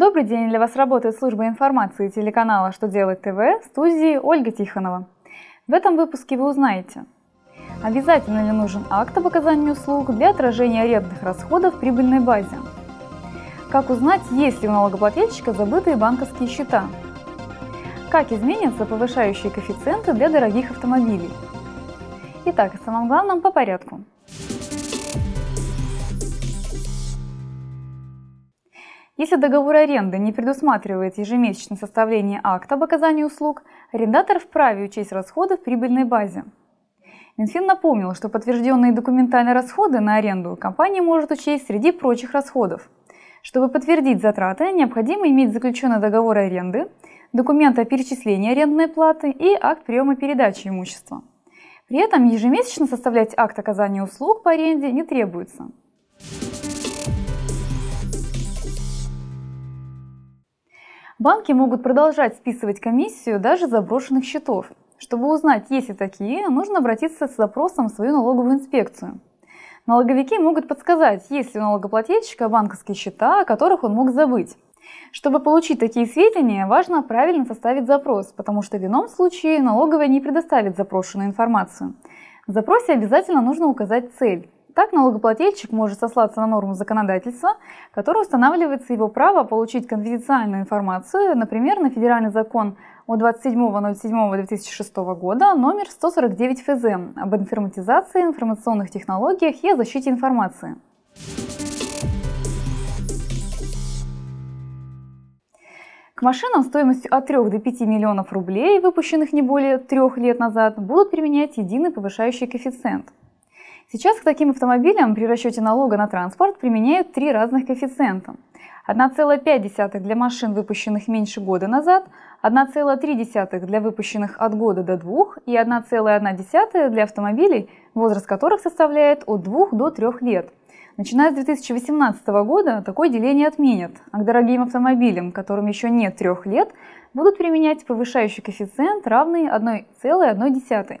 Добрый день! Для вас работает служба информации телеканала «Что делать ТВ» в студии Ольга Тихонова. В этом выпуске вы узнаете, обязательно ли нужен акт об оказании услуг для отражения арендных расходов в прибыльной базе, как узнать, есть ли у налогоплательщика забытые банковские счета, как изменятся повышающие коэффициенты для дорогих автомобилей. Итак, о самом главном по порядку – Если договор аренды не предусматривает ежемесячное составление акта об оказании услуг, арендатор вправе учесть расходы в прибыльной базе. Минфин напомнил, что подтвержденные документальные расходы на аренду компания может учесть среди прочих расходов. Чтобы подтвердить затраты, необходимо иметь заключенный договор аренды, документ о перечислении арендной платы и акт приема передачи имущества. При этом ежемесячно составлять акт оказания услуг по аренде не требуется. Банки могут продолжать списывать комиссию даже заброшенных счетов. Чтобы узнать, есть ли такие, нужно обратиться с запросом в свою налоговую инспекцию. Налоговики могут подсказать, есть ли у налогоплательщика банковские счета, о которых он мог забыть. Чтобы получить такие сведения, важно правильно составить запрос, потому что в ином случае налоговая не предоставит запрошенную информацию. В запросе обязательно нужно указать цель. Так налогоплательщик может сослаться на норму законодательства, которая устанавливается его право получить конфиденциальную информацию, например, на федеральный закон от 27.07.2006 года номер 149 ФЗ об информатизации, информационных технологиях и о защите информации. К машинам стоимостью от 3 до 5 миллионов рублей, выпущенных не более трех лет назад, будут применять единый повышающий коэффициент – Сейчас к таким автомобилям при расчете налога на транспорт применяют три разных коэффициента. 1,5 для машин, выпущенных меньше года назад, 1,3 для выпущенных от года до 2 и 1,1 для автомобилей, возраст которых составляет от 2 до 3 лет. Начиная с 2018 года такое деление отменят, а к дорогим автомобилям, которым еще нет 3 лет, будут применять повышающий коэффициент, равный 1,1.